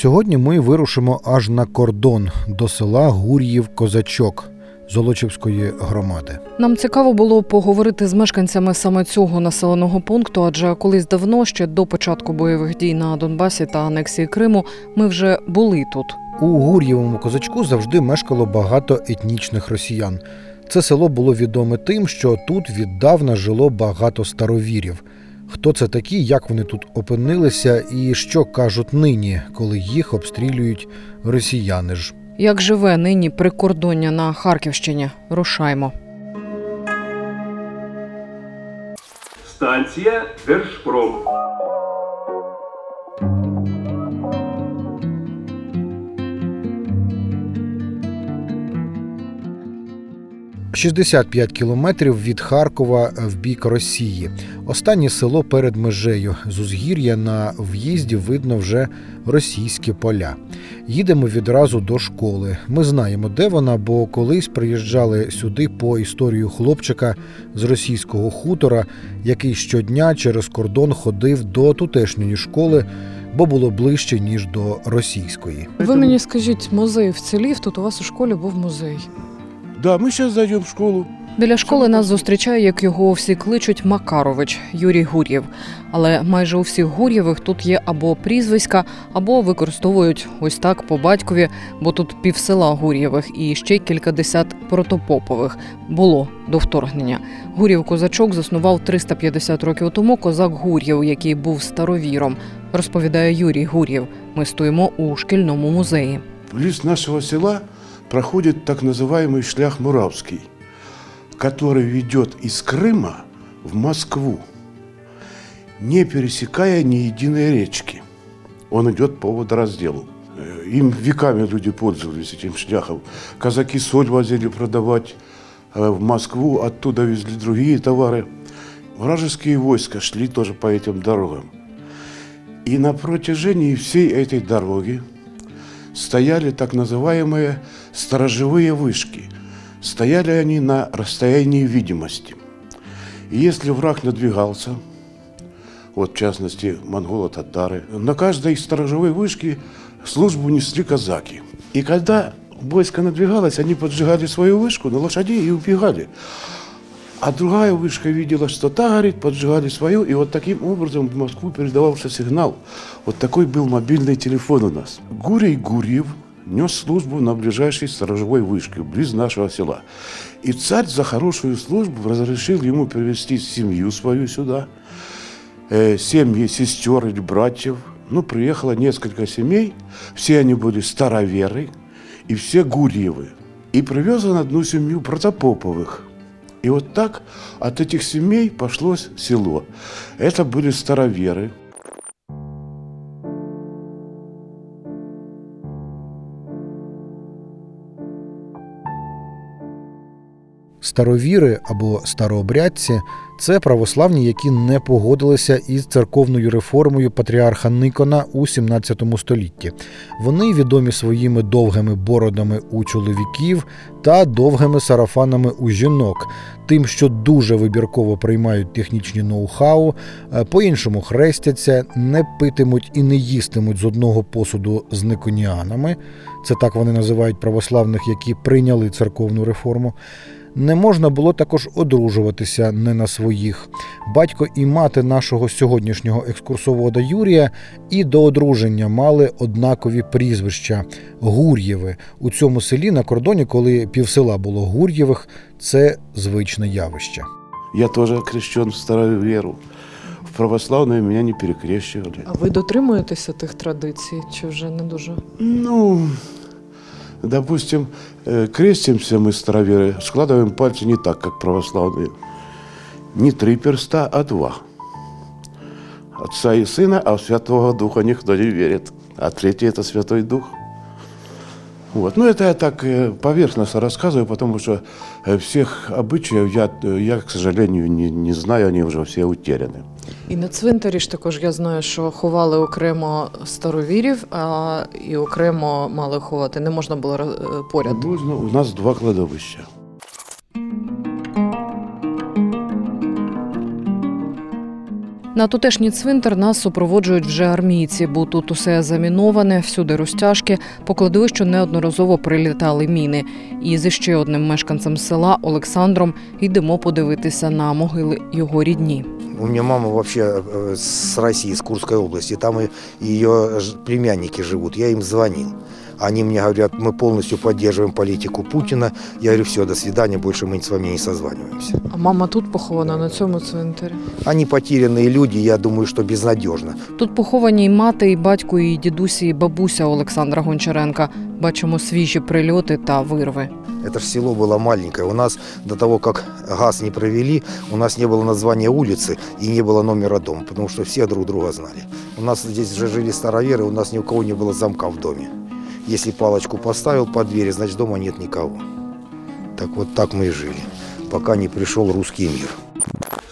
Сьогодні ми вирушимо аж на кордон до села Гур'їв Козачок Золочівської громади. Нам цікаво було поговорити з мешканцями саме цього населеного пункту, адже колись давно, ще до початку бойових дій на Донбасі та анексії Криму, ми вже були тут. У Гур'євому козачку завжди мешкало багато етнічних росіян. Це село було відоме тим, що тут віддавна жило багато старовірів. Хто це такі, як вони тут опинилися, і що кажуть нині, коли їх обстрілюють росіяни ж. Як живе нині прикордоння на Харківщині? Рушаймо. Станція Держпром. – 65 кілометрів від Харкова в бік Росії. Останнє село перед межею. З узгір'я на в'їзді видно вже російські поля. Їдемо відразу до школи. Ми знаємо, де вона, бо колись приїжджали сюди по історію хлопчика з російського хутора, який щодня через кордон ходив до тутешньої школи, бо було ближче ніж до російської. Ви мені скажіть, музей вцілів? Тут у вас у школі був музей. Да, мы сейчас зайдем в школу. Біля школи нас зустрічає, як його всі кличуть Макарович Юрій Гур'єв. Але майже у всіх Гур'євих тут є або прізвиська, або використовують ось так по батькові, бо тут півсела Гур'євих і ще кількадесят протопопових було до вторгнення. Гур'єв козачок заснував 350 років тому козак Гур'єв, який був старовіром. Розповідає Юрій Гур'єв. Ми стоїмо у шкільному музеї. Близ нашего села проходит так называемый шлях Муравский, который ведет из Крыма в Москву, не пересекая ни единой речки. Он идет по водоразделу. Э, Им веками люди пользовались этим шляхом. Казаки соль возили продавать э, в Москву, оттуда везли другие товары. Вражеские войска шли тоже по этим дорогам. И на протяжении всей этой дороги стояли так называемые сторожевые вышки. Стояли они на расстоянии видимости. И если враг надвигался, вот в частности монголо-татары, на каждой сторожевой вышке службу несли казаки. И когда войско надвигалось, они поджигали свою вышку на лошадей и убегали. А другая вышка видела, что та горит, поджигали свою, и вот таким образом в Москву передавался сигнал. Вот такой был мобильный телефон у нас. Гурий Гурьев нес службу на ближайшей сторожевой вышке, близ нашего села. И царь за хорошую службу разрешил ему привести семью свою сюда, э, семьи сестер или братьев. Ну, приехало несколько семей, все они были староверы, и все Гурьевы. И привез он одну семью Протопоповых. И вот так от этих семей пошло село. Это были староверы. Старовіри або старообрядці це православні, які не погодилися із церковною реформою патріарха Никона у 17 столітті. Вони відомі своїми довгими бородами у чоловіків та довгими сарафанами у жінок, тим, що дуже вибірково приймають технічні ноу-хау, е, по-іншому хрестяться, не питимуть і не їстимуть з одного посуду з никоніанами. Це так вони називають православних, які прийняли церковну реформу Не можна було також одружуватися не на своїх. Батько і мати нашого сьогоднішнього екскурсовода Юрія і до одруження мали однакові прізвища Гур'єви. У цьому селі на кордоні, коли півсела було Гур'євих, це звичне явище. Я тоже окрещен в старую веру. В православную меня не перекрещивали. А ви дотримуєтеся тих традицій, чи вже не дуже? Ну, допустим, э, крестимся мы староверы, складываем пальцы не так, как православные. Не три перста, а два. Отца и Сына, а в Святого Духа никто не верит. А третий – это Святой Дух. Вот. Ну, это я так э, поверхностно рассказываю, потому что э, всех обычаев я, я к сожалению, не, не знаю, они уже все утеряны. І на цвинтарі ж також я знаю, що ховали окремо старовірів, а і окремо мали ховати. Не можна було е, поряд. Нужно- у нас два кладовища. На тутешній цвинтар нас супроводжують вже армійці, бо тут усе заміноване, всюди розтяжки. По кладовищу неодноразово прилітали міни. І з ще одним мешканцем села Олександром йдемо подивитися на могили його рідні. У меня мама вообще э, с России, с Курской области. Там и ее ж- племянники живут. Я им звонил. Они мне говорят, мы полностью поддерживаем политику Путина. Я говорю, все, до свидания, больше мы с вами не созваниваемся. А мама тут похована на цьому цвинтарі. Они потерянные люди, я думаю, что безнадежно. Тут поховані і мати, і батько, і дідусі, і бабуся Олександра Гончаренка. Бачимо свіжі прильоти та вирви. Это же село было маленькое. У нас до того, как газ не провели, у нас не было названия улицы и не было номера дома, потому что все друг друга знали. У нас здесь же жили староверы, у нас ни у кого не было замка в доме. Если палочку поставил под дверь, значит дома нет никого. Так вот так мы и жили, пока не пришел русский мир.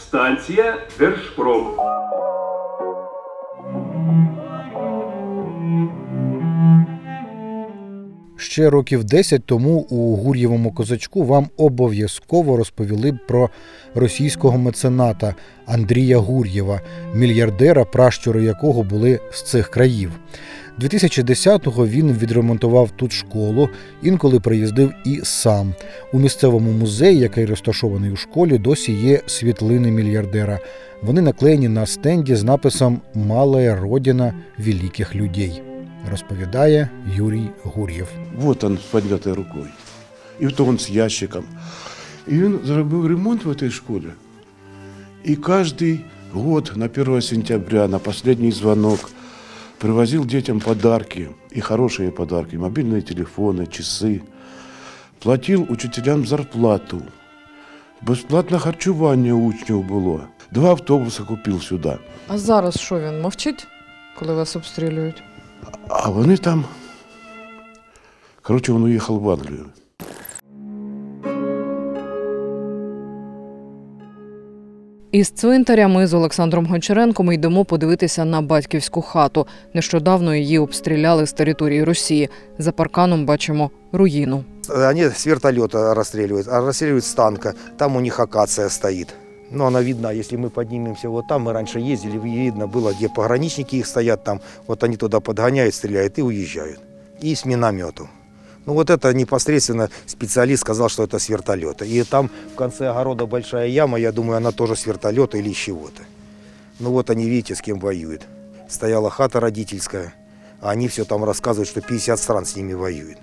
Станція Держпром. Ще років 10 тому у Гур'євому козачку вам обов'язково розповіли б про російського мецената Андрія Гур'єва, мільярдера, пращури якого були з цих країв. 2010-го він відремонтував тут школу, інколи приїздив і сам. У місцевому музеї, який розташований у школі, досі є світлини мільярдера. Вони наклеєні на стенді з написом Малая родина великих людей, розповідає Юрій Гур'єв. Вот он с поднятой рукой. И вот он с ящиком. И він зробив ремонт в этой школе. И каждый год на 1 сентября, на последний звонок, привозил детям подарки. И хорошие подарки. Мобильные телефоны, часы. Платил учителям зарплату. Безплатне харчування у учнів було. Два автобуси купив сюди. А зараз що він мовчить, коли вас обстрілюють? А вони там. Коротше, він уїхав в Англію. Із цвинтаря ми з Олександром Гончаренком йдемо подивитися на батьківську хату. Нещодавно її обстріляли з території Росії. За парканом бачимо руїну. Они с вертолета расстреливают, а расстреливают с танка. Там у них акация стоит. Ну, она видна, если мы поднимемся вот там, мы раньше ездили, видно было, где пограничники их стоят там, вот они туда подгоняют, стреляют и уезжают. И с миномету. Ну, вот это непосредственно специалист сказал, что это с вертолета. И там в конце огорода большая яма, я думаю, она тоже с вертолета или с чего-то. Ну, вот они, видите, с кем воюют. Стояла хата родительская, а они все там рассказывают, что 50 стран с ними воюют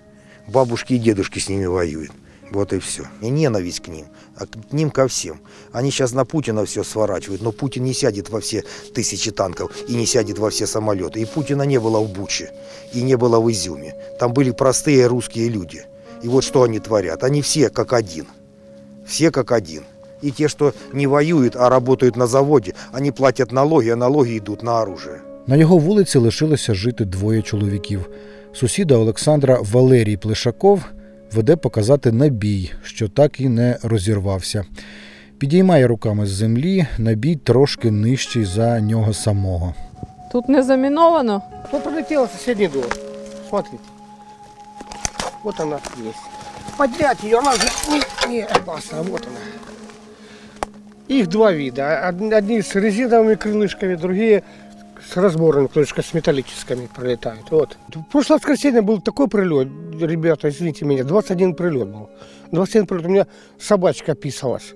бабушки и дедушки с ними воюют. Вот и все. И ненависть к ним, а к ним ко всем. Они сейчас на Путина все сворачивают, но Путин не сядет во все тысячи танков и не сядет во все самолеты. И Путина не было в Буче, и не было в Изюме. Там были простые русские люди. И вот что они творят. Они все как один. Все как один. И те, что не воюют, а работают на заводе, они платят налоги, а налоги идут на оружие. На його вулиці лишилося жити двоє чоловіків. Сусіда Олександра Валерій Плешаков веде показати набій, що так і не розірвався. Підіймає руками з землі, набій трошки нижчий за нього самого. Тут не заміновано. Ну, пролетела соседний дом. Смотрите. Вот она есть. Поднять ее, она же не, не опасна. Вот она. Их два вида. Од- Одни с резиновыми крылышками, другие с разбором, крышка с металлическими пролетает. Вот. В прошлое воскресенье был такой прилет, ребята, извините меня, 21 прилет был. 21 прилет, у меня собачка писалась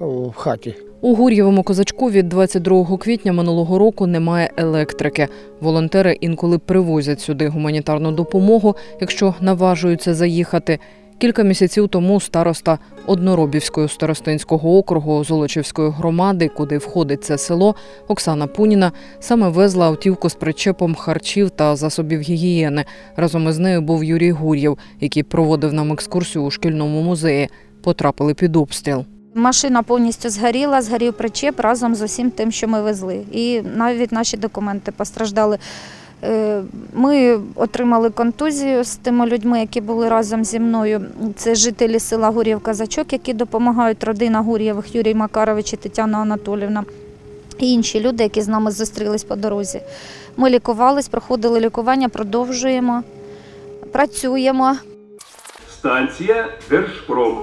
в хате. У Гур'євому козачку від 22 квітня минулого року немає електрики. Волонтери інколи привозять сюди гуманітарну допомогу, якщо наважуються заїхати. Кілька місяців тому староста Одноробівського старостинського округу Золочівської громади, куди входить це село, Оксана Пуніна, саме везла автівку з причепом харчів та засобів гігієни. Разом із нею був Юрій Гур'єв, який проводив нам екскурсію у шкільному музеї. Потрапили під обстріл. Машина повністю згоріла, згорів причеп разом з усім тим, що ми везли. І навіть наші документи постраждали. Е, Ми отримали контузію з тими людьми, які були разом зі мною. Це жителі села Гур'єв Казачок, які допомагають родина Гур'євих Юрій Макарович і Тетяна Анатолівна. І інші люди, які з нами зустрілись по дорозі. Ми лікувались, проходили лікування, продовжуємо, працюємо. Станція Держпром.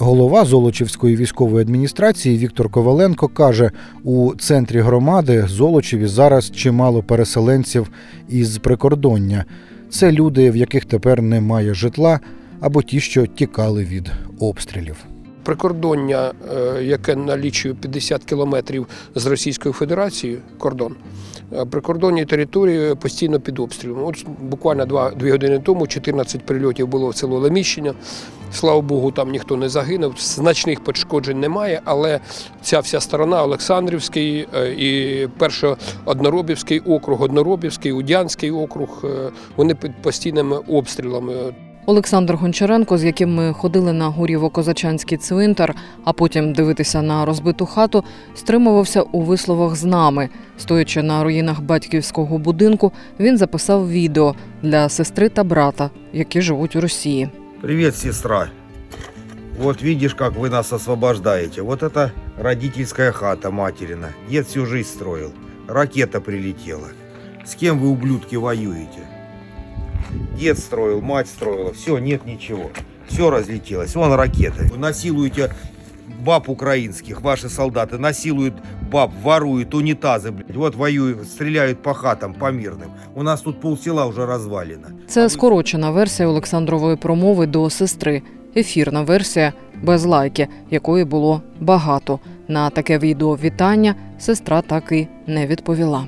Голова Золочівської військової адміністрації Віктор Коваленко каже: у центрі громади Золочеві зараз чимало переселенців із прикордоння. Це люди, в яких тепер немає житла, або ті, що тікали від обстрілів. прикордоння, е, яке налічує 50 кілометрів з Російською Федерацією, кордон, прикордонні території постійно під обстрілом. От буквально два, дві години тому 14 прильотів було в село Леміщення. Слава Богу, там ніхто не загинув, значних пошкоджень немає, але ця вся сторона Олександрівський е, і першоодноробівський округ, Одноробівський, Удянський округ, е, вони під постійними обстрілами. Олександр Гончаренко, з яким ми ходили на Гур'єво-Козачанський цвинтар, а потім дивитися на розбиту хату, стримувався у висловах з нами. Стоячи на руїнах батьківського будинку, він записав відео для сестри та брата, які живуть у Росії. Привет, сестра. Вот видишь, как вы нас освобождаете. Вот это родительская хата материна. Дед всю жизнь строил. Ракета прилетела. С кем вы, ублюдки, воюете? Дед строил, мать строила. Все, нет ничего. Все разлетелось. Вон ракеты. Вы насилуете баб украинских, ваши солдаты насилуют баб, воруют унитазы, блядь. Вот воюют, стреляют по хатам, по мирным. У нас тут полсела уже развалено. Це скорочена версія Олександрової промови до сестри. Ефірна версія без лайки, якої було багато. На таке відео вітання сестра так і не відповіла.